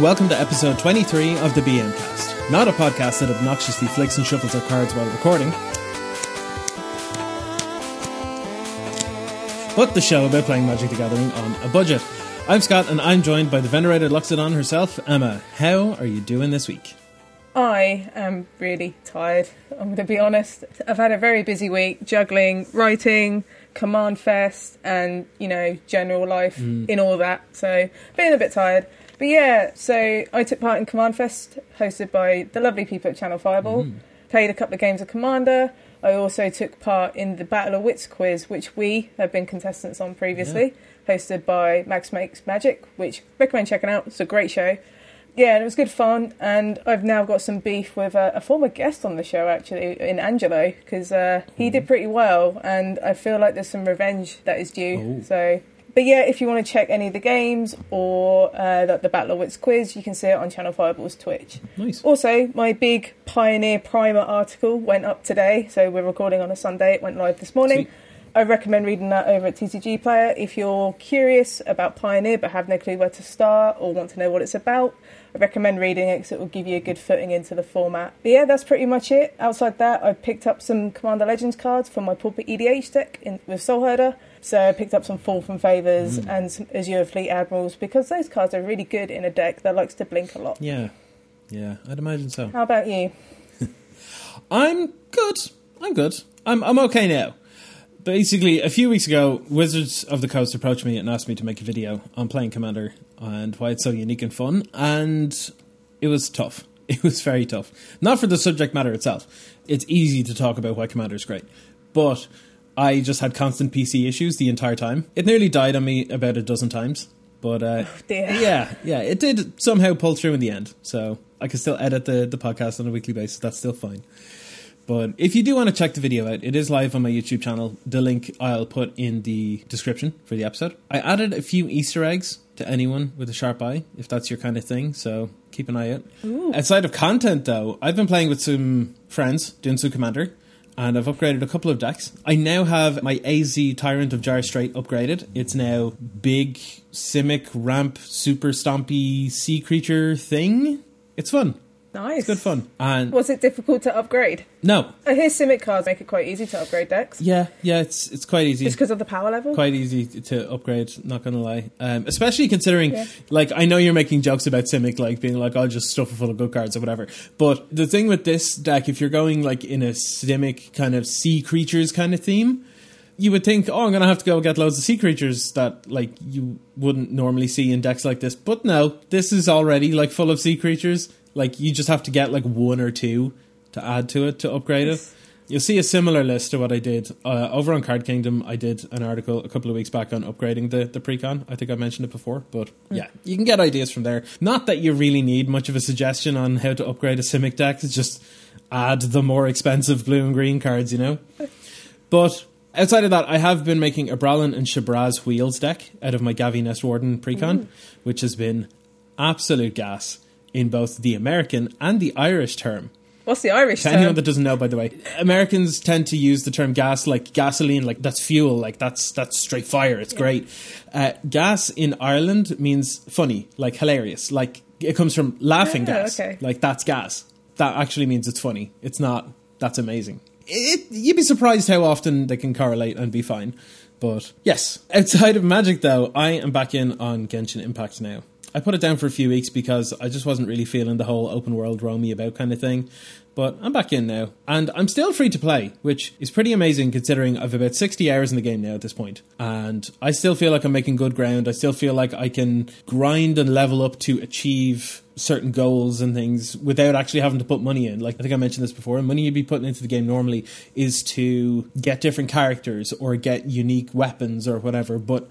And welcome to episode 23 of the BM Cast. Not a podcast that obnoxiously flicks and shuffles our cards while recording, but the show about playing Magic the Gathering on a budget. I'm Scott and I'm joined by the venerated Loxodon herself, Emma. How are you doing this week? I am really tired. I'm going to be honest. I've had a very busy week juggling writing, Command Fest, and you know general life mm. in all that. So feeling a bit tired. But yeah, so I took part in Command Fest, hosted by the lovely people at Channel Fireball. Mm. Played a couple of games of Commander. I also took part in the Battle of Wits quiz, which we have been contestants on previously, hosted by Max Makes Magic, which recommend checking out. It's a great show yeah, and it was good fun. And I've now got some beef with a, a former guest on the show, actually, in Angelo, because uh, he did mm. pretty well, and I feel like there's some revenge that is due. Oh. So, but yeah, if you want to check any of the games or uh, the, the Battle of Wits quiz, you can see it on Channel Fireball's Twitch. Nice. Also, my big Pioneer Primer article went up today, so we're recording on a Sunday. It went live this morning. Sweet. I recommend reading that over at TCG Player if you're curious about Pioneer but have no clue where to start or want to know what it's about. I recommend reading it because it will give you a good footing into the format. But yeah, that's pretty much it. Outside that, I picked up some Commander Legends cards for my Pulpit EDH deck in, with Soulherder. So I picked up some Fall from Favours mm. and some Azure Fleet Admirals because those cards are really good in a deck that likes to blink a lot. Yeah. Yeah, I'd imagine so. How about you? I'm good. I'm good. I'm I'm okay now. Basically, a few weeks ago, Wizards of the Coast approached me and asked me to make a video on playing Commander and why it's so unique and fun, and it was tough. It was very tough. Not for the subject matter itself. It's easy to talk about why Commander is great, but I just had constant PC issues the entire time. It nearly died on me about a dozen times, but uh, dear. yeah, yeah, it did somehow pull through in the end. So I can still edit the the podcast on a weekly basis. That's still fine. But if you do want to check the video out, it is live on my YouTube channel. The link I'll put in the description for the episode. I added a few Easter eggs to anyone with a sharp eye, if that's your kind of thing. So keep an eye out. Outside of content, though, I've been playing with some friends doing some Commander. And I've upgraded a couple of decks. I now have my Aesi Tyrant of Gyre Strait upgraded. It's now big, Simic, ramp, super stompy sea creature thing. It's fun. Nice. It's good fun. And Was it difficult to upgrade? no, I hear Simic cards make it quite easy to upgrade decks. yeah, yeah, it's it's quite easy. Just because of the power level? quite easy to upgrade. Not gonna lie, um, especially considering, Yeah. like, I know you're making jokes about Simic, like being like, "I'll just stuff it full of good cards" or whatever. But the thing with this deck, if you're going like in a Simic kind of sea creatures kind of theme, you would think, "Oh, I'm gonna have to go get loads of sea creatures that like you wouldn't normally see in decks like this." But no, this is already like full of sea creatures. Like you just have to get like one or two to add to it to upgrade it. You'll see a similar list to what I did uh, over on Card Kingdom. I did an article a couple of weeks back on upgrading the the precon. I think I mentioned it before, but yeah, you can get ideas from there. Not that you really need much of a suggestion on how to upgrade a Simic deck. It's just add the more expensive blue and green cards, you know. But outside of that, I have been making a Brallin and Shabraz Wheels deck out of my Gavi Nest Warden precon, which has been absolute gas in both the American and the Irish term. What's the Irish To anyone that doesn't know, by the way, Americans tend to use the term gas like gasoline, like that's fuel, like that's that's straight fire. It's great. Uh, gas in Ireland means funny, like hilarious, like it comes from laughing Ah, gas, okay. like that's gas. That actually means it's funny. It's not. That's amazing. It, you'd be surprised how often they can correlate and be fine. But yes, outside of Magic, though, I am back in on Genshin Impact now. I put it down for a few weeks because I just wasn't really feeling the whole open world roam me about kind of thing. But I'm back in now, and I'm still free to play, which is pretty amazing considering I've about 60 hours in the game now at this point. And I still feel like I'm making good ground. I still feel like I can grind and level up to achieve certain goals and things without actually having to put money in. Like I think I mentioned this before, money you'd be putting into the game normally is to get different characters or get unique weapons or whatever, but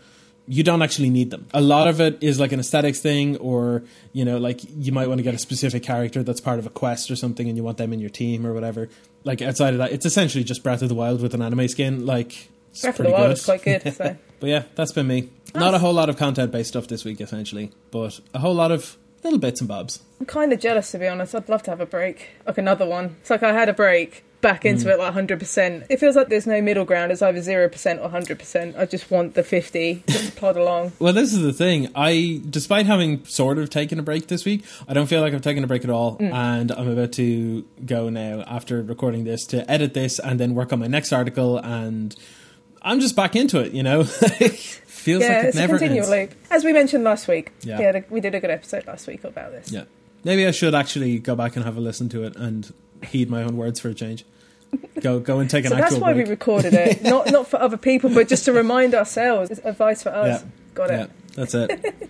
you don't actually need them. A lot of it is like an aesthetics thing, or you know, like you might want to get a specific character that's part of a quest or something, and you want them in your team or whatever. Like outside of that, it's essentially just Breath of the Wild with an anime skin. Like it's Breath of the Wild good. is quite good. So. But yeah, that's been me. Not a whole lot of content based stuff this week, essentially, but a whole lot of little bits and bobs. I'm kind of jealous, to be honest. I'd love to have a break, like another one. It's like I had a break, back into Mm. it like 100%. It feels like there's no middle ground. It's either 0% or 100%. I just want the 50 just to plod along. Well, this is the thing. I, despite having sort of taken a break this week, I don't feel like I've taken a break at all. And I'm about to go now after recording this to edit this and then work on my next article. And I'm just back into it, you know? Feels Yeah, like it it's a never continual ends. loop. As we mentioned last week. Yeah. Yeah, we did a good episode last week about this. Yeah. Maybe I should actually go back and have a listen to it and heed my own words for a change. Go, go and take an So that's why break. we recorded it. not not for other people, but just to remind ourselves. It's advice for us. Yeah. Got it. yeah, that's it.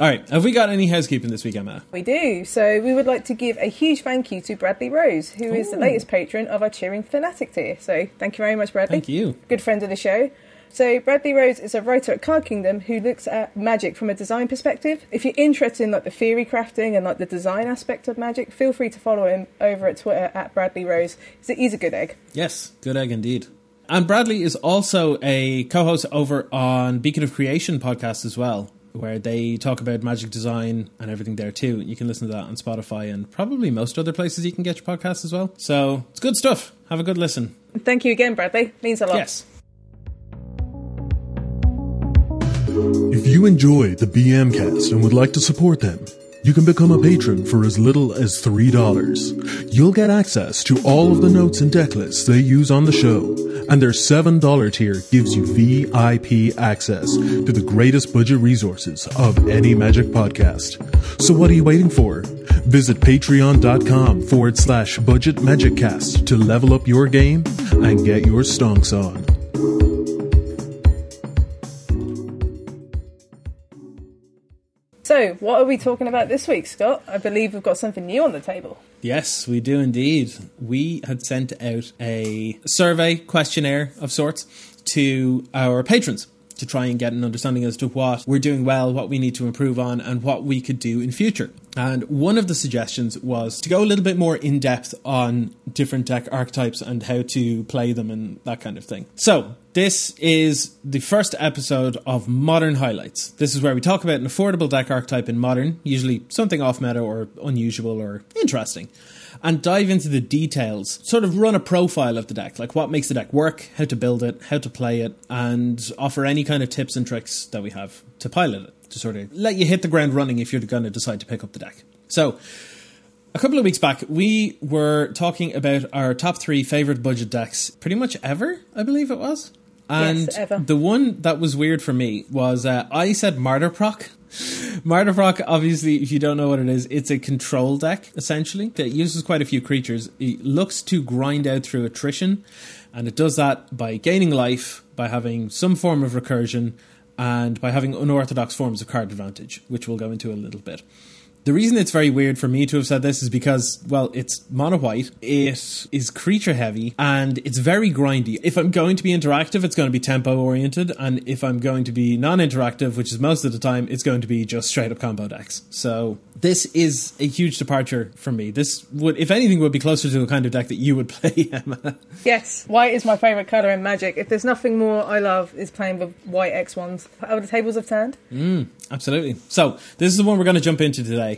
All right. Have we got any housekeeping this week, Emma? We do. So we would like to give a huge thank you to Bradley Rose, who is the latest patron of our Cheering Fanatic tier. So thank you very much, Bradley. Thank you. Good friend of the show. So Bradley Rose is a writer at Card Kingdom who looks at magic from a design perspective. If you're interested in like the theory crafting and like the design aspect of magic, feel free to follow him over at Twitter at Bradley Rose. He's a, he's a good egg. Yes, good egg indeed. And Bradley is also a co-host over on Beacon of Creation podcast as well, where they talk about magic design and everything there too. You can listen to that on Spotify and probably most other places you can get your podcast as well. So it's good stuff. Have a good listen. Thank you again, Bradley. Means a lot. Yes. If you enjoy the BM cast and would like to support them, you can become a patron for as little as $3. You'll get access to all of the notes and deck lists they use on the show, and their $7 tier gives you VIP access to the greatest budget resources of any Magic podcast. So what are you waiting for? Visit patreon.com forward slash budget magiccast to level up your game and get your stonks on. So, what are we talking about this week, Scott? I believe we've got something new on the table. Yes, we do indeed. We had sent out a survey questionnaire of sorts to our patrons to try and get an understanding as to what we're doing well, what we need to improve on, and what we could do in future. And one of the suggestions was to go a little bit more in depth on different deck archetypes and how to play them and that kind of thing. So, this is the first episode of Modern Highlights. This is where we talk about an affordable deck archetype in Modern, usually something off meta or unusual or interesting, and dive into the details, sort of run a profile of the deck, like what makes the deck work, how to build it, how to play it, and offer any kind of tips and tricks that we have to pilot it, to sort of let you hit the ground running if you're going to decide to pick up the deck. So, a couple of weeks back, we were talking about our top three favorite budget decks, pretty much ever, I believe it was. And Yes, ever. the one that was weird for me was uh, I said Martyr Proc. Martyr Proc, obviously, if you don't know what it is, it's a control deck, essentially, that uses quite a few creatures. It looks to grind out through attrition, and it does that by gaining life, by having some form of recursion, and by having unorthodox forms of card advantage, which we'll go into a little bit. The reason it's very weird for me to have said this is because, well, it's mono white, it is creature heavy, and it's very grindy. If I'm going to be interactive, it's going to be tempo oriented, and if I'm going to be non interactive, which is most of the time, it's going to be just straight up combo decks. So this is a huge departure from me. This would, if anything, would be closer to the kind of deck that you would play, Emma. Yes, white is my favourite colour in Magic. If there's nothing more I love, is playing with white X ones. How the tables have turned. Mm, absolutely. So, this is the one we're going to jump into today.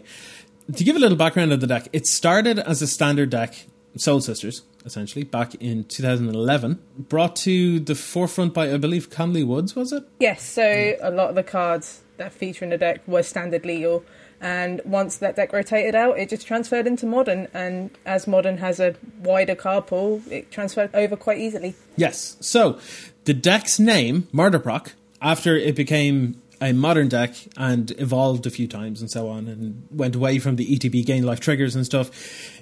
To give a little background of the deck, it started as a standard deck, Soul Sisters, essentially, back in 2011. Brought to the forefront by, I believe, Conley Woods, was it? Yes, so a lot of the cards that feature in the deck were standard legal. And once that deck rotated out, it just transferred into modern. And as modern has a wider card pool, it transferred over quite easily. Yes. So, the deck's name, Martyr Martyr Proc, after it became a modern deck and evolved a few times and so on, and went away from the ETB gain life triggers and stuff,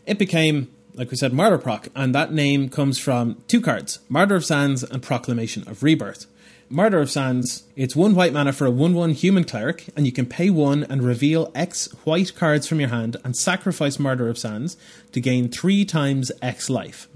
it became, like we said, Martyr Proc, and that name comes from two cards Martyr of Sands and Proclamation of Rebirth. Martyr of Sands, it's one white mana for a 1 1 human cleric, and you can pay one and reveal X white cards from your hand and sacrifice Martyr of Sands to gain three times X life.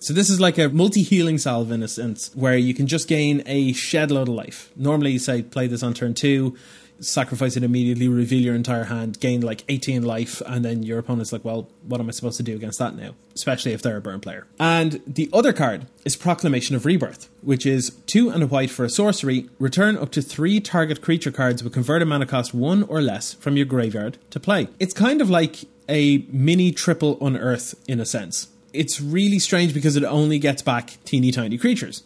So this is like a multi-healing salve in a sense, where you can just gain a shed load of life. Normally, you say, play this on turn two, sacrifice it immediately, reveal your entire hand, gain like 18 life, and then your opponent's like, well, what am I supposed to do against that now? Especially if they're a burn player. And the other card is Proclamation of Rebirth, which is two and a white for a sorcery, return up to three target creature cards with converted mana cost one or less from your graveyard to play. It's kind of like a mini triple unearth in a sense it's really strange because it only gets back teeny tiny creatures.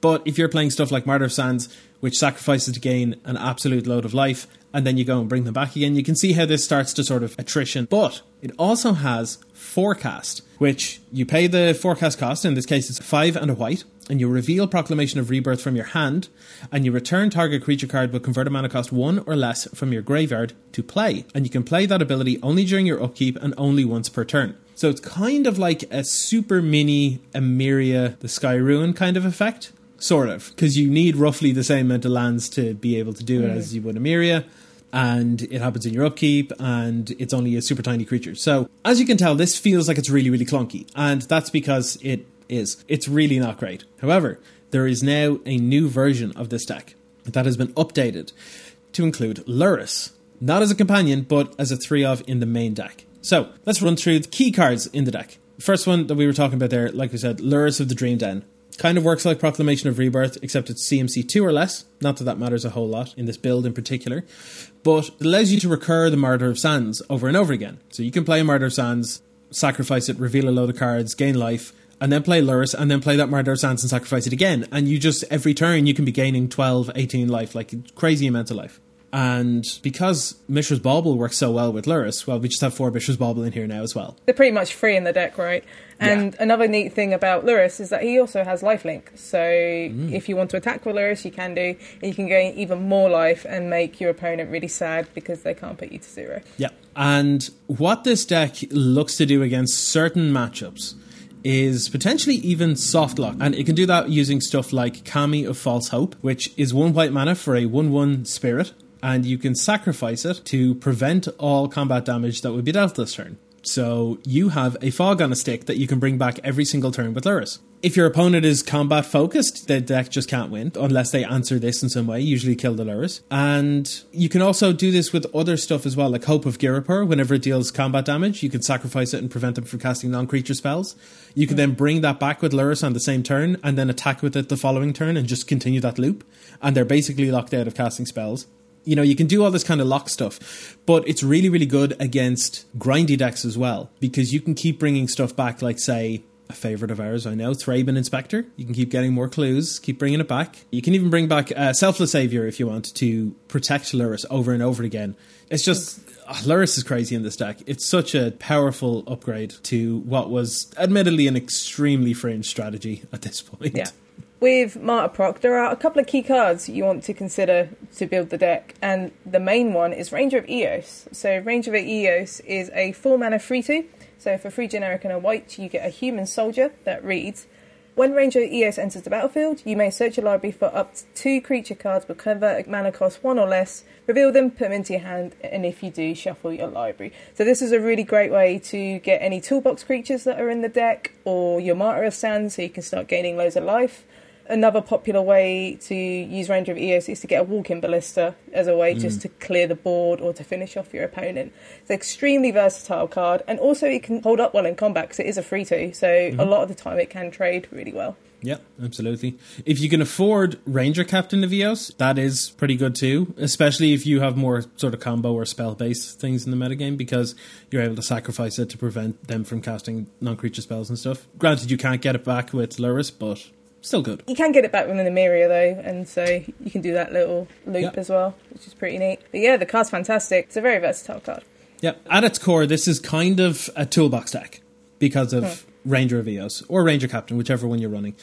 But if you're playing stuff like Martyr of Sands, which sacrifices to gain an absolute load of life, and then you go and bring them back again, you can see how this starts to sort of attrition. But it also has forecast, which you pay the forecast cost, in this case it's five and a white, and you reveal Proclamation of Rebirth from your hand, and you return target creature card but convert a mana cost one or less from your graveyard to play. And you can play that ability only during your upkeep and only once per turn. So it's kind of like a super mini Emeria the Sky Ruin kind of effect. Sort of. Because you need roughly the same amount of lands to be able to do it as mm-hmm. you would Emeria. And it happens in your upkeep, and it's only a super tiny creature. So, as you can tell, this feels like it's really, really clunky. And that's because it is. It's really not great. However, there is now a new version of this deck that has been updated to include Lurrus, not as a companion, but as a 3 of in the main deck. So, let's run through the key cards in the deck. First one that we were talking about there, like we said, Lurrus of the Dream Den. Kind of works like Proclamation of Rebirth, except it's CMC 2 or less. Not that that matters a whole lot in this build in particular. But it allows you to recur the Martyr of Sands over and over again. So you can play Martyr of Sands, sacrifice it, reveal a load of cards, gain life, and then play Lurrus, and then play that Martyr of Sands and sacrifice it again. And you just, every turn, you can be gaining 12, 18 life, like crazy amounts of life. And because Mishra's Bauble works so well with Lurrus, well, we just have four Mishra's Bauble in here now as well. They're pretty much free in the deck, right? And Yeah. another neat thing about Lurrus is that he also has lifelink. So Mm. if you want to attack with Lurrus, you can do. And you can gain even more life and make your opponent really sad because they can't put you to zero. Yeah. And what this deck looks to do against certain matchups is potentially even soft lock. And it can do that using stuff like Kami of False Hope, which is one white mana for a 1 1 spirit. And you can sacrifice it to prevent all combat damage that would be dealt this turn. So you have a fog on a stick that you can bring back every single turn with Lurrus. If your opponent is combat focused, the deck just can't win unless they answer this in some way, usually kill the Lurrus. And you can also do this with other stuff as well, like Hope of Ghirapur. Whenever it deals combat damage, you can sacrifice it and prevent them from casting non creature spells. You can then bring that back with Lurrus on the same turn and then attack with it the following turn and just continue that loop. And they're basically locked out of casting spells you know, you can do all this kind of lock stuff, but it's really, really good against grindy decks as well because you can keep bringing stuff back, like, say, a favorite of ours, I know, Thraben Inspector. You can keep getting more clues, keep bringing it back. You can even bring back uh, Selfless Savior if you want to protect Lurrus over and over again. It's just. Uh, Lurrus is crazy in this deck. It's such a powerful upgrade to what was admittedly an extremely fringe strategy at this point. Yeah. With Martyr Proc, there are a couple of key cards you want to consider to build the deck, and the main one is Ranger of Eos. So, Ranger of Eos is a 4 mana 3 2. So, for 3 generic and a white, you get a human soldier that reads When Ranger of Eos enters the battlefield, you may search your library for up to two creature cards with convert mana cost 1 or less, reveal them, put them into your hand, and if you do, shuffle your library. So, this is a really great way to get any toolbox creatures that are in the deck, or your Martyr of Sands, so you can start gaining loads of life another popular way to use Ranger of Eos is to get a Walking Ballista as a way just mm. to clear the board or to finish off your opponent. It's an extremely versatile card, and also it can hold up well in combat because it is a free two. So a mm-hmm. lot of the time it can trade really well. Yeah, absolutely. If you can afford Ranger Captain of Eos, that is pretty good too, especially if you have more sort of combo or spell based things in the metagame because you're able to sacrifice it to prevent them from casting non creature spells and stuff. Granted, you can't get it back with Lurrus, but still good. You can get it back with an Emeria though, and so you can do that little loop Yeah. as well, which is pretty neat. But yeah, the card's fantastic. It's a very versatile card. Yeah, at its core, this is kind of a toolbox deck because of hmm. Ranger of Eos or Ranger Captain, whichever one you're running.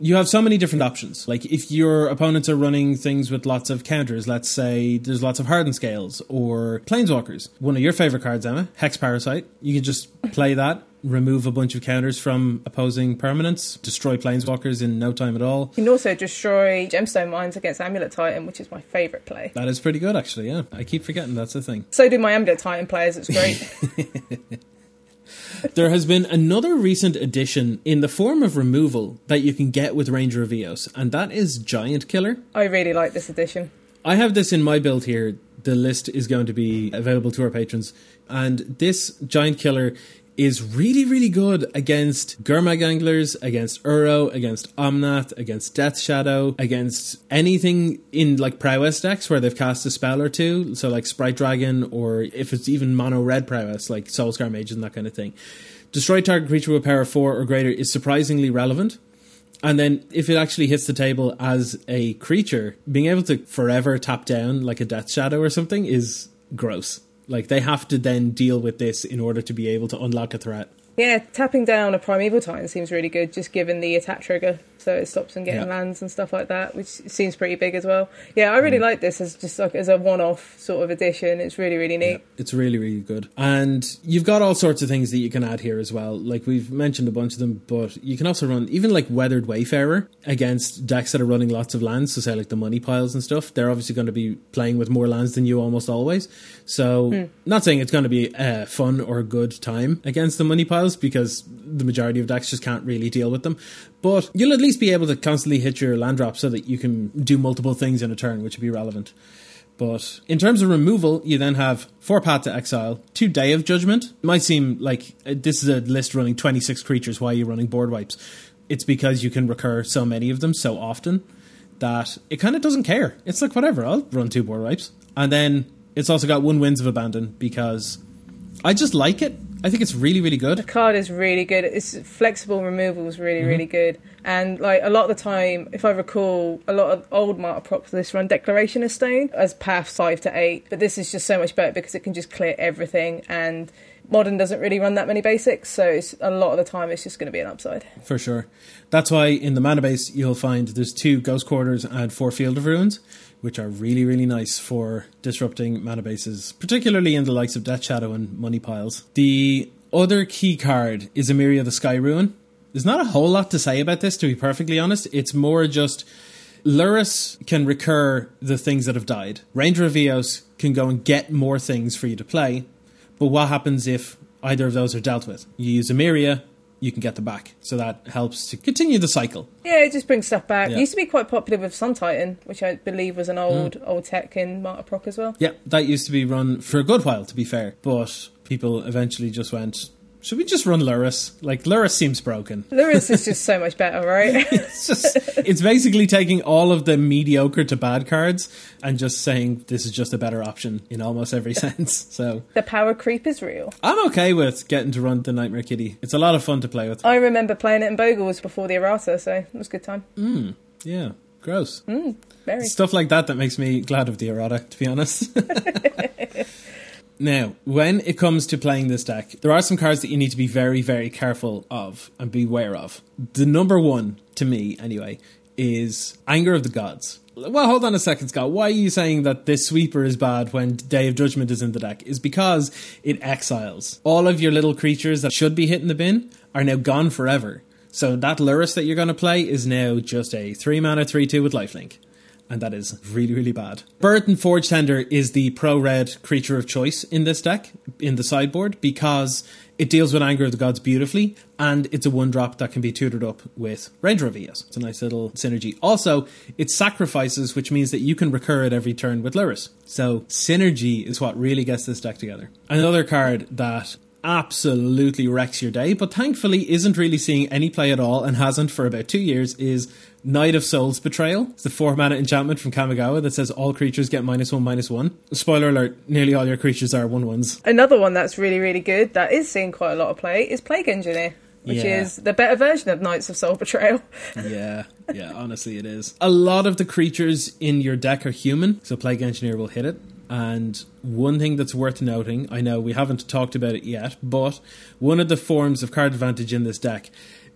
You have so many different options. Like if your opponents are running things with lots of counters, let's say there's lots of hardened scales or planeswalkers. One of your favorite cards, Emma, Hex Parasite. You can just play that, remove a bunch of counters from opposing permanents, destroy planeswalkers in no time at all. You can also destroy gemstone mines against Amulet Titan, which is my favourite play. That is pretty good, actually. Yeah, I keep forgetting that's the thing. So do my Amulet Titan players. It's great. There has been another recent addition in the form of removal that you can get with Ranger of Eos, and that is Giant Killer. I really like this addition. I have this in my build here. The list is going to be available to our patrons, and this Giant Killer is really, really good against Gurmag Anglers, against Uro, against Omnath, against Death Shadow, against anything in like prowess decks where they've cast a spell or two. So like Sprite Dragon, or if it's even mono red prowess, like Soulscar Mage and that kind of thing. destroy target creature with a power 4 or greater is surprisingly relevant. And then if it actually hits the table as a creature, being able to forever tap down like a Death Shadow or something is gross. Like they have to then deal with this in order to be able to unlock a threat. Yeah, tapping down a Primeval Titan seems really good, just given the attack trigger, so it stops them getting Yeah. lands and stuff like that, which seems pretty big as well. Yeah, I really mm. like this as just like as a one-off sort of addition. It's really really neat. It's really, really good. And you've got all sorts of things that you can add here as well. Like we've mentioned a bunch of them, but you can also run even like Weathered Wayfarer against decks that are running lots of lands. So say like the money piles and stuff. They're obviously going to be playing with more lands than you almost always. So hmm. not saying it's going to be a fun or a good time against the money piles because the majority of decks just can't really deal with them. But you'll at least be able to constantly hit your land drop so that you can do multiple things in a turn, which would be relevant. But in terms of removal, you then have four Path to Exile, two Day of Judgment. It might seem like uh, this is a list running 26 creatures. Why are you running board wipes? It's because you can recur so many of them so often that it kind of doesn't care. It's like, whatever, I'll run two board wipes. And then it's also got one Winds of Abandon because I just like it. I think it's really, really The good. card is really good. It's flexible removal is Mm-hmm. really really good, and like a lot of the time, if I recall, a lot of old Martyr Procs this run Declaration of Stone as path five to eight, but this is just so much better because it can just clear everything and. Modern doesn't really run that many basics, so it's, a lot of the time it's just going to be an upside. For sure. That's why in the mana base you'll find there's two Ghost Quarters and four Field of Ruins, which are really, really nice for disrupting mana bases, particularly in the likes of Death Shadow and Money Piles. The other key card is Emeria the Sky Ruin. There's not a whole lot to say about this, to be perfectly honest. It's more just Lurrus can recur the things that have died. Ranger of Eos can go and get more things for you to play, but what happens if either of those are dealt with? You use Emeria, you can get them back. So that helps to continue the cycle. Yeah, it just brings stuff back. Yeah. It used to be quite popular with Sun Titan, which I believe was an old hmm. old tech in Martyr Proc as well. Yeah, that used to be run for a good while, to be fair. But people eventually just went, should we just run Lurrus? Like, Lurrus seems broken. Lurrus is just so much better, right? It's just, it's basically taking all of the mediocre to bad cards and just saying this is just a better option in almost every sense. So the power creep is real. I'm okay with getting to run the Nightmare Kitty. It's a lot of fun to play with. I remember playing it in Bogles before the errata, so it was a good time. Hmm, yeah, gross. Hmm, very. Stuff like that that makes me glad of the errata, to be honest. now, when it comes to playing this deck, there are some cards that you need to be very, very careful of and beware of. The number one, to me anyway, is Anger of the Gods. Well, hold on a second, Scott. Why are you saying that this sweeper is bad when Day of Judgment is in the deck? Is because it exiles. All of your little creatures that should be hitting the bin are now gone forever. So that Lurrus that you're going to play is now just a 3 mana 3 2 with lifelink and that is really, really bad. Burrenton Forge Tender is the pro red creature of choice in this deck, in the sideboard, because it deals with Anger of the Gods beautifully, and it's a one drop that can be tutored up with Ranger of Eos. It's a nice little synergy. Also, it sacrifices, which means that you can recur it every turn with Lurrus. So, synergy is what really gets this deck together. Another card that absolutely wrecks your day, but thankfully isn't really seeing any play at all and hasn't for about two years is Night of Souls Betrayal. It's the four mana enchantment from Kamigawa that says all creatures get minus one, minus one. Spoiler alert, nearly all your creatures are one ones. Another one that's really, really good that is seeing quite a lot of play is Plague Engineer, which Yeah. is the better version of Nights of Soul Betrayal. Yeah, yeah, honestly it is. A lot of the creatures in your deck are human, so Plague Engineer will hit it. And one thing that's worth noting, I know we haven't talked about it yet, but one of the forms of card advantage in this deck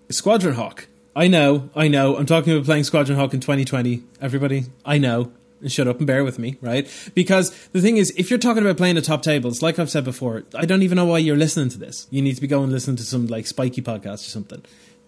is Squadron Hawk. I know, I know, I'm talking about playing Squadron Hawk in 2020. Everybody, I know. Shut up and bear with me, right? Because the thing is, if you're talking about playing the top tables, like I've said before, I don't even know why you're listening to this. You need to be going and listening to some like spiky podcast or something.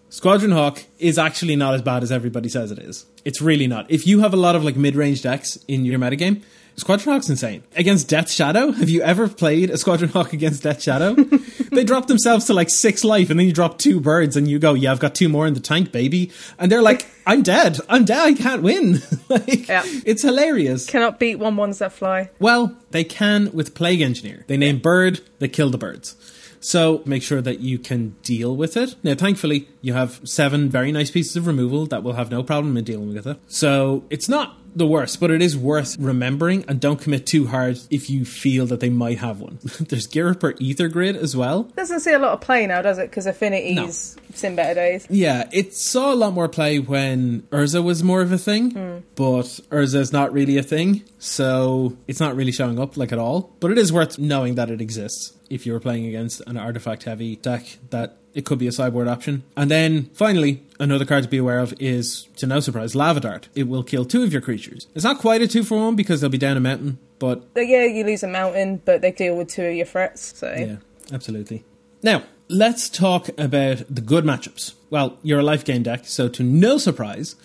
Squadron Hawk is actually not as bad as everybody says it is. It's really not. If you have a lot of like mid-range decks in your metagame, Squadron Hawk's insane. Against Death Shadow, have you ever played a Squadron Hawk against Death Shadow? they drop themselves to like six life and then you drop two birds and you go, yeah, I've got two more in the tank, baby. And they're like, I'm dead. I'm dead. I can't win. like, Yeah. it's hilarious. Cannot beat one ones that fly. Well, they can with Plague Engineer. They name bird, they kill the birds. So make sure that you can deal with it. Now, thankfully, you have seven very nice pieces of removal that will have no problem in dealing with it. So it's not the worst, but it is worth remembering and don't commit too hard if you feel that they might have one. There's Ghirapur Aether Grid as well. Doesn't see a lot of play now, does it? Because Affinity's seen better days. Yeah, it saw a lot more play when Urza was more of a thing, hmm. but Urza's not really a thing, so it's not really showing up like at all. But it is worth knowing that it exists if you were playing against an artifact heavy deck that it could be a sideboard option. And then finally, another card to be aware of is, to no surprise, Lava Dart. It will kill two of your creatures. It's not quite a two for one because they'll be down a mountain, but yeah, you lose a mountain, but they deal with two of your threats. So yeah, absolutely. Now, let's talk about the good matchups. Well, you're a life gain deck, so to no surprise,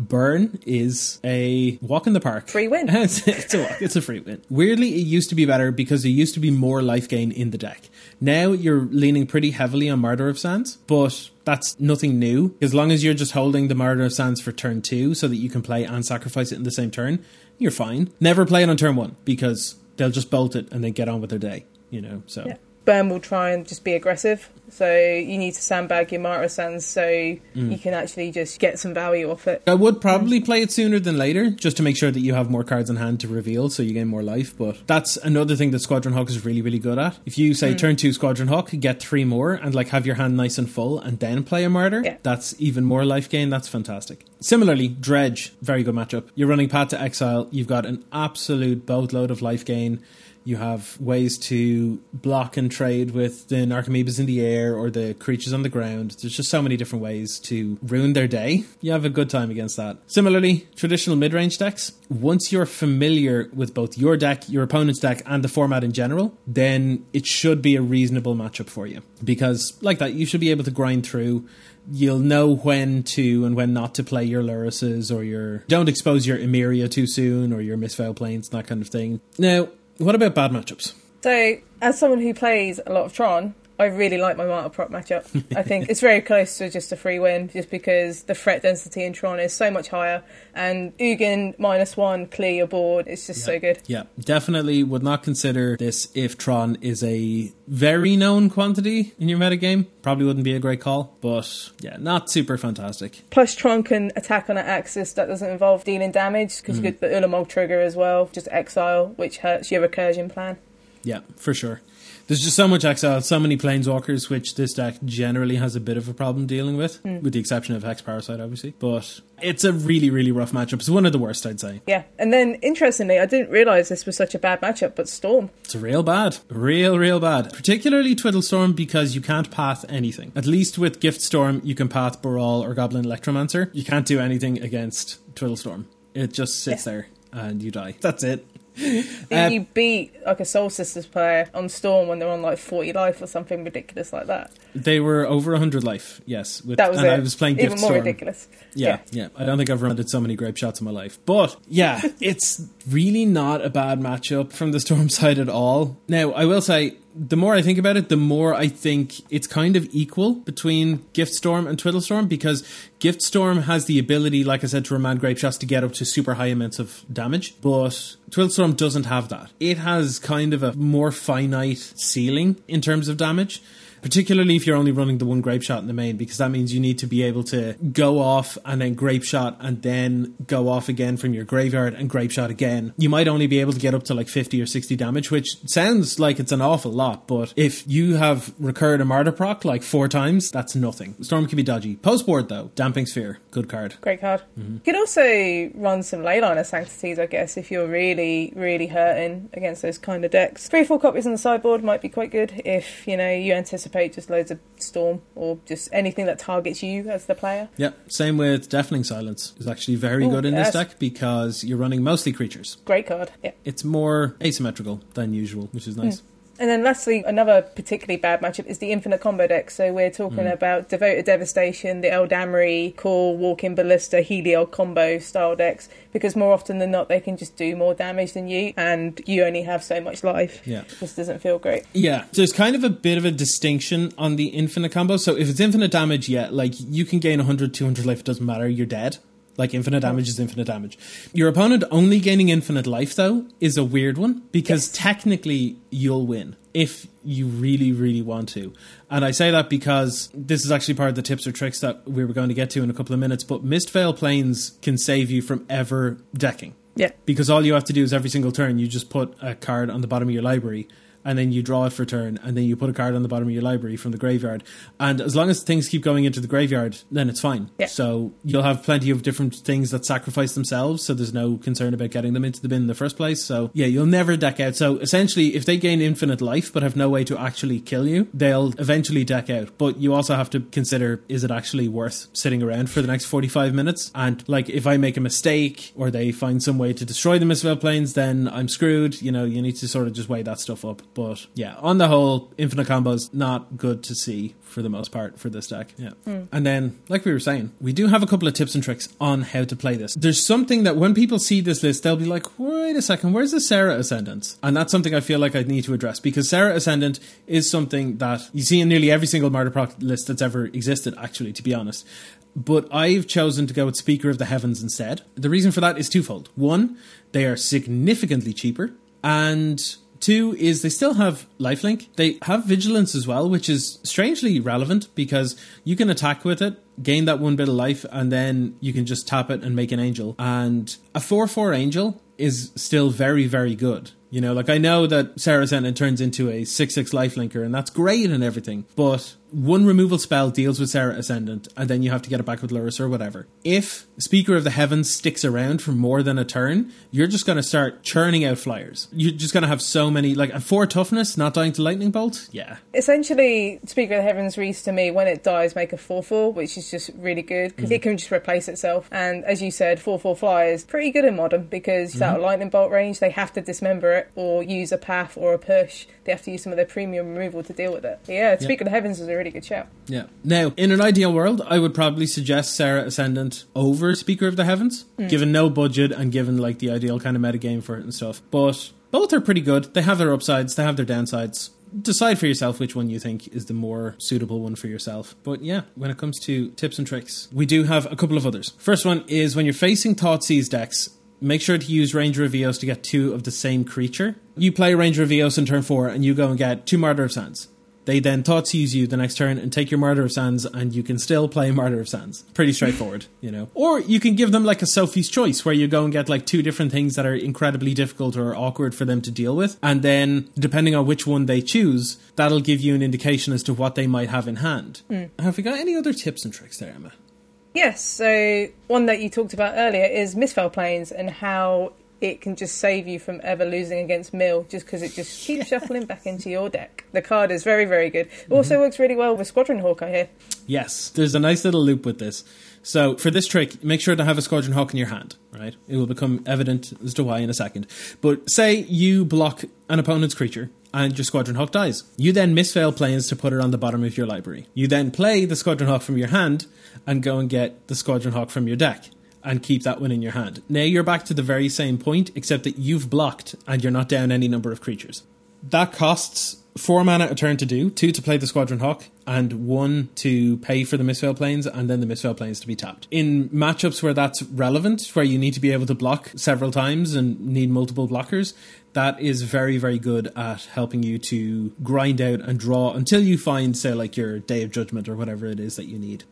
Burn is a walk in the park. Free win. it's, it's a walk. It's a free win. Weirdly, it used to be better because there used to be more life gain in the deck. Now you're leaning pretty heavily on Martyr of Sands, but that's nothing new. As long as you're just holding the Martyr of Sands for turn two so that you can play and sacrifice it in the same turn, you're fine. Never play it on turn one because they'll just bolt it and then get on with their day, you know, so. Yeah. Burn will try and just be aggressive. So you need to sandbag your Martyr Sands so Mm. you can actually just get some value off it. I would probably play it sooner than later, just to make sure that you have more cards in hand to reveal, so you gain more life. But that's another thing that Squadron Hawk is really, really good at. If you say turn two Squadron Hawk, get three more, and like have your hand nice and full, and then play a Martyr, Yeah. that's even more life gain. That's fantastic. Similarly, Dredge, very good matchup. You're running Path to Exile. You've got an absolute boatload of life gain. You have ways to block and trade with the Narcomoebas in the air or the creatures on the ground. There's just so many different ways to ruin their day. You have a good time against that. Similarly, traditional mid range decks, once you're familiar with both your deck, your opponent's deck, and the format in general, then it should be a reasonable matchup for you. Because, like that, you should be able to grind through you'll know when to and when not to play your Lurruses or your don't expose your Emeria too soon or your Mistveil Plains, that kind of thing. Now, what about bad matchups? So, as someone who plays a lot of Tron, I really like my Martyr Proc matchup. I think it's very close to just a free win, just because the threat density in Tron is so much higher, and Ugin minus one clear your board. It's just so good. Yeah, definitely would not consider this if Tron is a very known quantity in your metagame. Probably wouldn't be a great call, but yeah, not super fantastic. Plus, Tron can attack on an axis that doesn't involve dealing damage because you mm. get the Ulamog trigger as well, just exile, which hurts your recursion plan. Yeah, for sure. There's just so much exile, uh, so many planeswalkers, which this deck generally has a bit of a problem dealing with, hmm. with the exception of Hex Parasite, obviously. But it's a really, really rough matchup. It's one of the worst, I'd say. Yeah, and then interestingly, I didn't realize this was such a bad matchup, but Storm. It's real bad. Real, real bad. Particularly Twiddlestorm because you can't path anything. At least with Gift Storm, you can path Baral or Goblin Electromancer. You can't do anything against Twiddlestorm. It just sits Yeah. there and you die. That's it. Did Uh, you beat like a Soul Sisters player on Storm when they're on like 40 life or something ridiculous like that? They were over 100 life, yes. With, That was and it. I was playing Even Gift more Storm. ridiculous. Yeah, yeah. I don't think I've landed so many grape shots in my life. But yeah, it's really not a bad matchup from the Storm side at all. Now, I will say, the more I think about it, the more I think it's kind of equal between Gift Storm and Twiddlestorm because Gift Storm has the ability, like I said, to remand grape shots to get up to super high amounts of damage, but Twiddlestorm doesn't have that. It has kind of a more finite ceiling in terms of damage particularly if you're only running the one grape shot in the main, because that means you need to be able to go off and then grape shot and then go off again from your graveyard and grape shot again. You might only be able to get up to like 50 or 60 damage, which sounds like it's an awful lot, but if you have recurred a martyr proc like four times, that's nothing. Storm can be dodgy. Post board though, Damping Sphere, good card. Great card. Mm-hmm. You could also run some Leyline of Sanctities, I guess, if you're really, really hurting against those kind of decks. Three or four copies on the sideboard might be quite good if, you know, you anticipate just loads of Storm or just anything that targets you as the player. Yep, same with Deafening Silence. is actually very Ooh, good in this deck because you're running mostly creatures. Great card. Yeah. It's more asymmetrical than usual, which is nice. Hmm. And then lastly, another particularly bad matchup is the Infinite Combo deck. So we're talking hmm. about Devoted Devastation, the Eldamri, Core, Walking Ballista, Heliod combo style decks, because more often than not they can just do more damage than you, and you only have so much life. Yeah. just doesn't feel great. Yeah, So it's kind of a bit of a distinction on the infinite combo. So if it's infinite damage, yeah, like you can gain 100, 200 life, it doesn't matter, you're dead. Like infinite damage is infinite damage. Your opponent only gaining infinite life though is a weird one because Yes. technically you'll win if you really really want to. And I say that because this is actually part of the tips or tricks that we were going to get to in a couple of minutes, but Mistveil Plains can save you from ever decking Yeah. because all you have to do is every single turn you just put a card on the bottom of your library and then you draw it for turn and then you put a card on the bottom of your library from the graveyard. And as long as things keep going into the graveyard then it's fine. Yeah. so you'll have plenty of different things that sacrifice themselves so there's no concern about getting them into the bin in the first place. So yeah you'll never deck out. So essentially if they gain infinite life but have no way to actually kill you they'll eventually deck out. But you also have to consider is it actually worth sitting around for the next 45 minutes? And like if i make a mistake or they find some way to destroy the Mistveil Plains then i'm screwed. You know you need to sort of just weigh that stuff up but yeah on the whole infinite combos not good to see for the most part for this deck. Yeah. Hmm. And then like we were saying we do have a couple of tips and tricks on how to play this. There's something that when people see this list they'll be like wait a second where's the Serra Ascendant? And that's something i feel like i need to address because Serra Ascendant is something that you see in nearly every single Martyr Proc list that's ever existed actually to be honest. But I've chosen to go with Speaker of the Heavens instead. The reason for that is twofold. One, they are significantly cheaper, and two is they still have lifelink. They have vigilance as well, which is strangely relevant because you can attack with it, gain that one bit of life, and then you can just tap it and make an angel. And a 4 4 angel is still very, very good. You know, like I know that Serra Ascendant turns into a 6 6 lifelinker, and that's great and everything, but one removal spell deals with Serra Ascendant, and then you have to get it back with Larissa or whatever. If Speaker of the Heavens sticks around for more than a turn, you're just going to start churning out flyers. You're just going to have so many, like a 4 toughness, not dying to lightning bolt? Yeah. Essentially, Speaker of the Heavens reads to me when it dies, make a 4 4, which is just really good because it mm-hmm. can just replace itself. And as you said, 4 4 flyers, pretty good in modern because it's out of lightning bolt range. They have to dismember it or use a path or a push. They have to use some of their premium removal to deal with it. Yeah, Speaker of the Heavens is a really good shout. Yeah. Now, in an ideal world, I would probably suggest Serra Ascendant over Speaker of the Heavens, hmm. given no budget and given like the ideal kind of metagame for it and stuff. But both are pretty good. They have their upsides, they have their downsides. Decide for yourself which one you think is the more suitable one for yourself. But yeah, when it comes to tips and tricks, we do have a couple of others. First one is when you're facing Thoughtseize decks, make sure to use Ranger of Eos to get two of the same creature. You play Ranger of Eos in turn four, and you go and get two Martyr of Sands. They then Thoughtseize you the next turn and take your Martyr of Sands, and you can still play Martyr of Sands. Pretty straightforward, you know. Or you can give them like a Sophie's Choice, where you go and get like two different things that are incredibly difficult or awkward for them to deal with, and then depending on which one they choose, that'll give you an indication as to what they might have in hand. Hmm. Have we got any other tips and tricks there, Emma? Yes, so one that you talked about earlier is Misfell Planes and how it can just save you from ever losing against Mill just because it just keeps shuffling back into your deck. The card is very, very good. It also mm-hmm. works really well with Squadron Hawk, I hear. Yes, there's a nice little loop with this. So for this trick, make sure to have a Squadron Hawk in your hand, right? It will become evident as to why in a second. But say you block an opponent's creature and your Squadron Hawk dies. You then Mistveil Plains to put it on the bottom of your library. You then play the Squadron Hawk from your hand and go and get the Squadron Hawk from your deck and keep that one in your hand. Now you're back to the very same point, except that you've blocked and you're not down any number of creatures. That costs four mana a turn to do, two to play the Squadron Hawk, and one to pay for the Mistveil Plains, and then the Mistveil Plains to be tapped. In matchups where that's relevant, where you need to be able to block several times and need multiple blockers, that is very, very good at helping you to grind out and draw until you find, say, like your Day of Judgment or whatever it is that you need.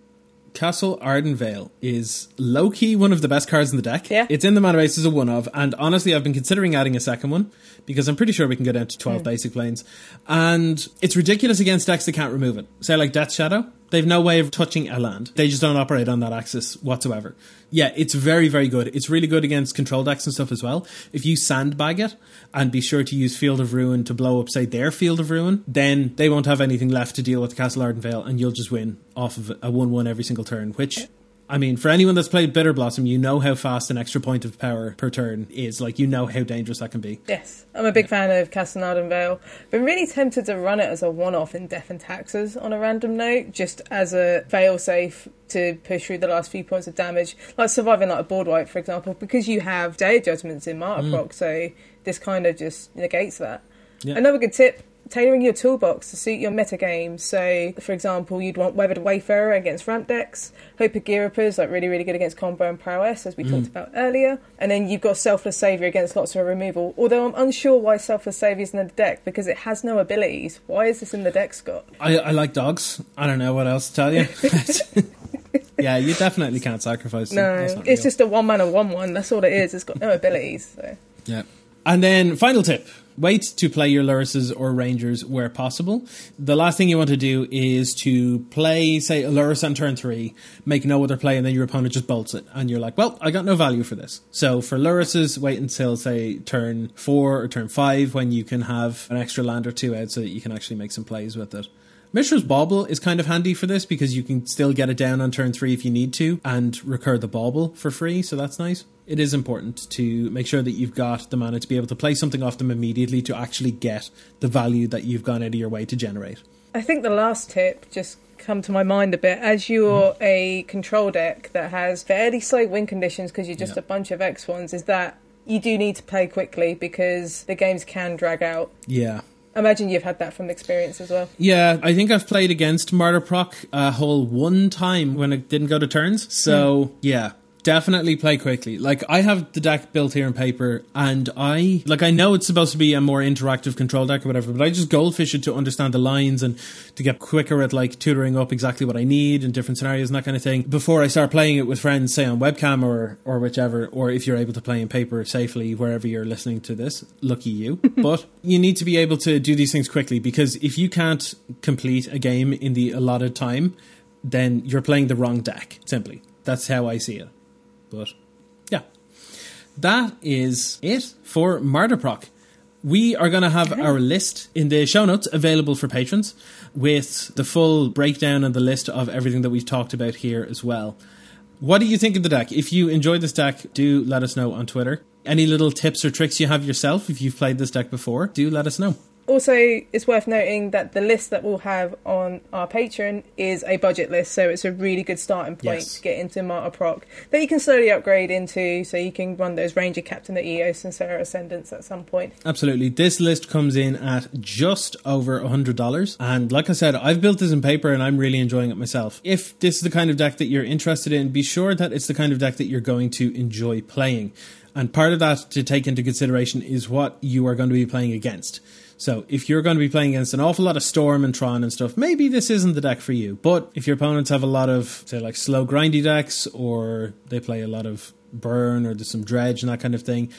Castle Ardenvale is low key one of the best cards in the deck. Yeah. It's in the mana base as a one of, and honestly, I've been considering adding a second one because I'm pretty sure we can go down to 12 hmm. basic plains. And it's ridiculous against decks that can't remove it. Say, like Death Shadow, they've no way of touching a land. They just don't operate on that axis whatsoever. Yeah, it's very, very good. It's really good against control decks and stuff as well. If you sandbag it and be sure to use Field of Ruin to blow up, say, their Field of Ruin, then they won't have anything left to deal with Castle Ardenvale and you'll just win off of a 1 1 every single turn, which. I mean, for anyone that's played Bitter Blossom, you know how fast an extra point of power per turn is. Like, you know how dangerous that can be. Yes, I'm a big fan of Castle Ardenvale. Been really tempted to run it as a one-off in Death and Taxes on a random note, just as a fail-safe to push through the last few points of damage, like surviving like a board wipe, for example, because you have Day Judgments in Martyr Proc, mm. so this kind of just negates that. Yeah. Another good tip. Tailoring your toolbox to suit your metagame. So, for example, you'd want Weathered Wayfarer against ramp decks, Hope of Ghirapur's, like really, really good against combo and prowess, as we Mm. talked about earlier. And then you've got Selfless Savior against lots of removal. Although I'm unsure why Selfless Savior is in the deck because it has no abilities. Why is this in the deck, Scott? I, I like dogs. I don't know what else to tell you. yeah, you definitely can't sacrifice. No, it's real. just a one man mana one one. That's all it is. It's got no abilities. So. Yeah. And then final tip. Wait to play your Lurruses or Rangers where possible. The last thing you want to do is to play, say, a Lurrus on turn three, make no other play, and then your opponent just bolts it. And you're like, well, I got no value for this. So for Lurruses, wait until, say, turn four or turn five when you can have an extra land or two out so that you can actually make some plays with it. Mishra's Bauble is kind of handy for this because you can still get it down on turn three if you need to and recur the Bauble for free, so that's nice. It is important to make sure that you've got the mana to be able to play something off them immediately to actually get the value that you've gone out of your way to generate. I think the last tip just come to my mind a bit as you're mm-hmm. a control deck that has fairly slow win conditions because you're just Yeah. a bunch of X ones. Is that you do need to play quickly because the games can drag out. Yeah. Imagine you've had that from experience as well. Yeah, I think I've played against Martyr Proc uh, a whole one time when it didn't go to turns. So, hmm. yeah, definitely play quickly. Like, I have the deck built here in paper, and I, like, I know it's supposed to be a more interactive control deck or whatever, but I just goldfish it to understand the lines and to get quicker at, like, tutoring up exactly what I need in different scenarios and that kind of thing before I start playing it with friends, say on webcam or, or whichever, or if you're able to play in paper safely wherever you're listening to this. Lucky you. but you need to be able to do these things quickly because if you can't complete a game in the allotted time, then you're playing the wrong deck, simply. That's how I see it. But yeah, that is it for Martyr Proc. We are going to have our list in the show notes available for patrons with the full breakdown and the list of everything that we've talked about here as well. What do you think of the deck? If you enjoyed this deck, do let us know on Twitter. Any little tips or tricks you have yourself if you've played this deck before, do let us know. Also, it's worth noting that the list that we'll have on our Patreon is a budget list, so it's a really good starting point Yes. to get into Martyr Proc that you can slowly upgrade into, so you can run those Ranger Captain of Eos and Serra Ascendants at some point. Absolutely. This list comes in at just over $100. And like I said, I've built this in paper and I'm really enjoying it myself. If this is the kind of deck that you're interested in, be sure that it's the kind of deck that you're going to enjoy playing. And part of that to take into consideration is what you are going to be playing against. So if you're going to be playing against an awful lot of Storm and Tron and stuff, maybe this isn't the deck for you. But if your opponents have a lot of, say, like slow grindy decks, or they play a lot of burn, or there's some dredge and that kind of thing,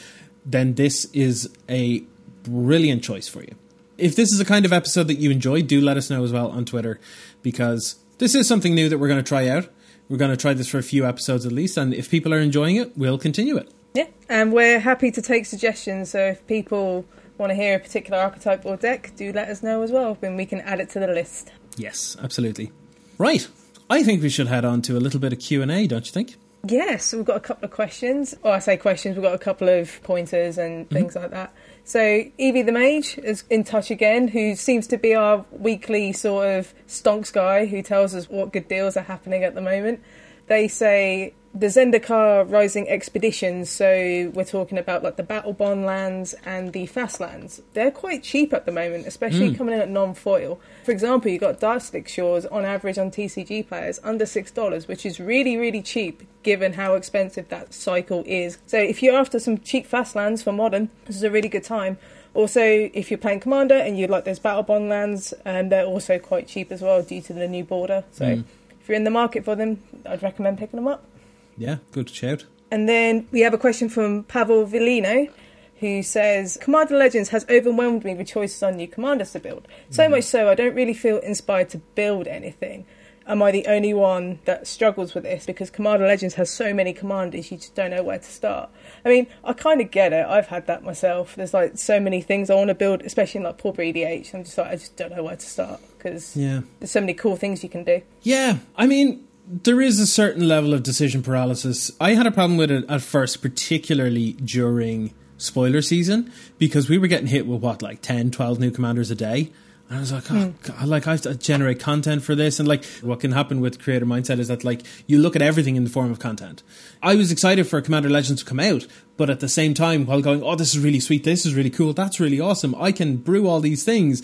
then this is a brilliant choice for you. If this is a kind of episode that you enjoy, do let us know as well on Twitter, because this is something new that we're going to try out. We're going to try this for a few episodes at least, and if people are enjoying it, we'll continue it. Yeah, and we're happy to take suggestions. So if people want to hear a particular archetype or deck, do let us know as well, and we can add it to the list. Yes, absolutely. Right. I think we should head on to a little bit of Q&A, don't you think? Yes, we've got a couple of questions. Or I say questions, we've got a couple of pointers and mm-hmm. things like that. So Evie the Mage is in touch again, who seems to be our weekly sort of stonks guy who tells us what good deals are happening at the moment. They say the Zendikar Rising expeditions, so we're talking about like the Battlebond lands and the Fast lands. They're quite cheap at the moment, especially hmm. coming in at non-foil. For example, you've got Darkslick Shores on average on TCG players under six dollars, which is really really cheap given how expensive that cycle is. So if you're after some cheap fast lands for modern, this is a really good time. Also, if you're playing Commander and you like those Battlebond lands, and they're also quite cheap as well due to the new border. So hmm. if you're in the market for them, I'd recommend picking them up. Yeah, good shout. And then we have a question from Pavel Villino, who says Commander Legends has overwhelmed me with choices on new commanders to build. So mm-hmm. much so, I don't really feel inspired to build anything. Am I the only one that struggles with this? Because Commander Legends has so many commanders, you just don't know where to start. I mean, I kind of get it. I've had that myself. There's like so many things I want to build, especially in like Pauper EDH. I'm just like, I just don't know where to start because Yeah. there's so many cool things you can do. Yeah, I mean, there is a certain level of decision paralysis. I had a problem with it at first, particularly during spoiler season, because we were getting hit with what, like 10, 12 new commanders a day. And I was like, oh, hmm. God, like I have to generate content for this, and like what can happen with creator mindset is that like you look at everything in the form of content. I was excited for Commander Legends to come out, but at the same time, while going, oh, this is really sweet, this is really cool, that's really awesome, I can brew all these things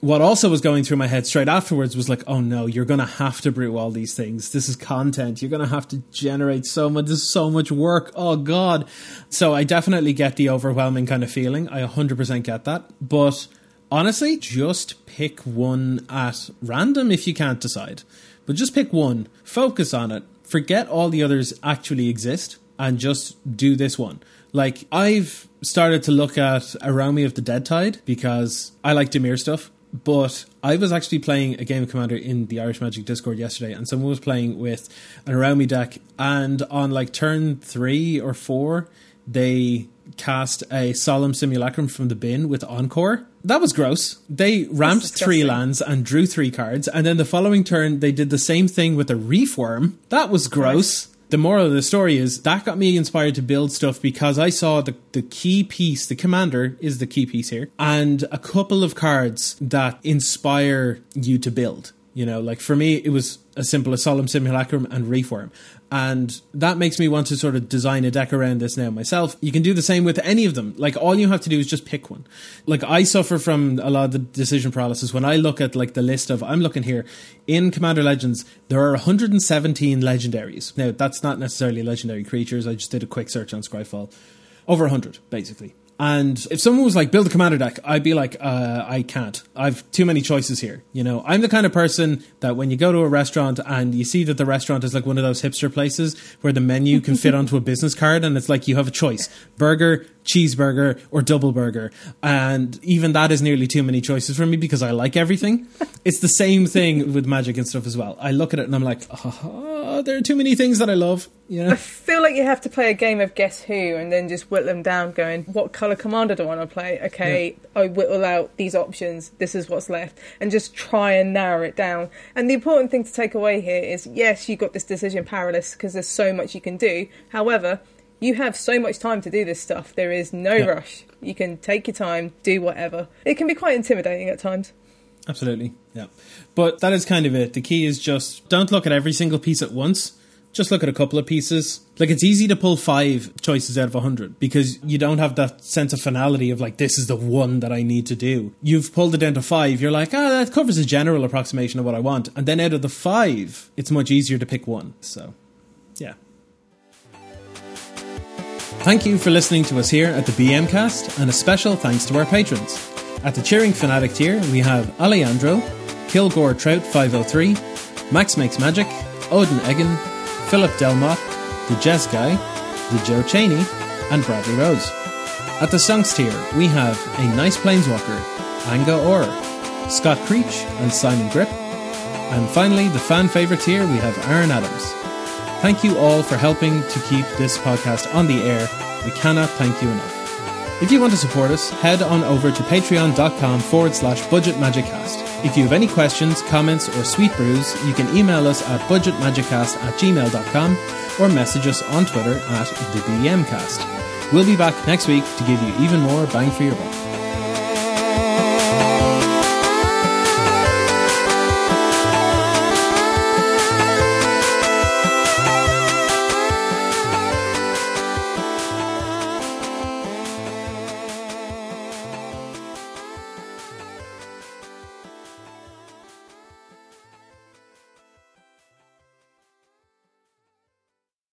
what also was going through my head straight afterwards was like, oh no, you're going to have to brew all these things. This is content. You're going to have to generate so much. This is so much work. Oh God. So I definitely get the overwhelming kind of feeling. I 100% get that. But honestly, just pick one at random if you can't decide. But just pick one, focus on it, forget all the others actually exist, and just do this one. Like, I've started to look at Araumi of the Dead Tide because I like Dimir stuff. But I was actually playing a game of Commander in the Irish Magic Discord yesterday, and someone was playing with an Araumi deck, and on like turn three or four, they cast a solemn simulacrum from the bin with encore. That was gross. They ramped three lands and drew three cards, and then the following turn they did the same thing with a Reef Worm. That was gross. The moral of the story is that got me inspired to build stuff because I saw the, the key piece, the commander is the key piece here, and a couple of cards that inspire you to build. You know, like for me, it was as simple as Solemn Simulacrum and Reef Worm. And that makes me want to sort of design a deck around this now myself. You can do the same with any of them. Like all you have to do is just pick one. Like I suffer from a lot of the decision paralysis when I look at like the list of, I'm looking here in Commander Legends, there are 117 legendaries. Now that's not necessarily legendary creatures. I just did a quick search on Scryfall. Over 100, basically. And if someone was like, build a commander deck, I'd be like, uh, I can't. I've too many choices here. You know, I'm the kind of person that when you go to a restaurant and you see that the restaurant is like one of those hipster places where the menu can fit onto a business card and it's like you have a choice burger, cheeseburger, or double burger. And even that is nearly too many choices for me because I like everything. it's the same thing with magic and stuff as well. I look at it and I'm like, oh, there are too many things that I love. You know? I feel like you have to play a game of Guess Who and then just whittle them down, going, what colour commander do I want to play? Okay, yeah. I whittle out these options, this is what's left, and just try and narrow it down. And the important thing to take away here is yes, you've got this decision paralysis because there's so much you can do. However, you have so much time to do this stuff. There is no yeah. rush. You can take your time, do whatever. It can be quite intimidating at times. Absolutely, yeah. But that is kind of it. The key is just don't look at every single piece at once. Just look at a couple of pieces. Like it's easy to pull five choices out of a hundred because you don't have that sense of finality of like this is the one that I need to do. You've pulled it down to five. You're like, ah, that covers a general approximation of what I want. And then out of the five, it's much easier to pick one. So, Thank you for listening to us here at the BM Cast, and a special thanks to our patrons. At the Cheering Fanatic tier, we have Alejandro, Kilgore Trout 503, Max Makes Magic, Odin Egan, Philip Delmott, the Jess Guy, the Joe Cheney, and Bradley Rose. At the Sunks tier, we have A Nice Planeswalker, Anga Orr, Scott Creech, and Simon Grip. And finally, the fan favourite tier, we have Aaron Adams. Thank you all for helping to keep this podcast on the air. We cannot thank you enough. If you want to support us, head on over to patreon.com forward slash budgetmagiccast. If you have any questions, comments, or sweet brews, you can email us at budgetmagiccast at gmail.com or message us on Twitter at the BMcast. We'll be back next week to give you even more bang for your buck.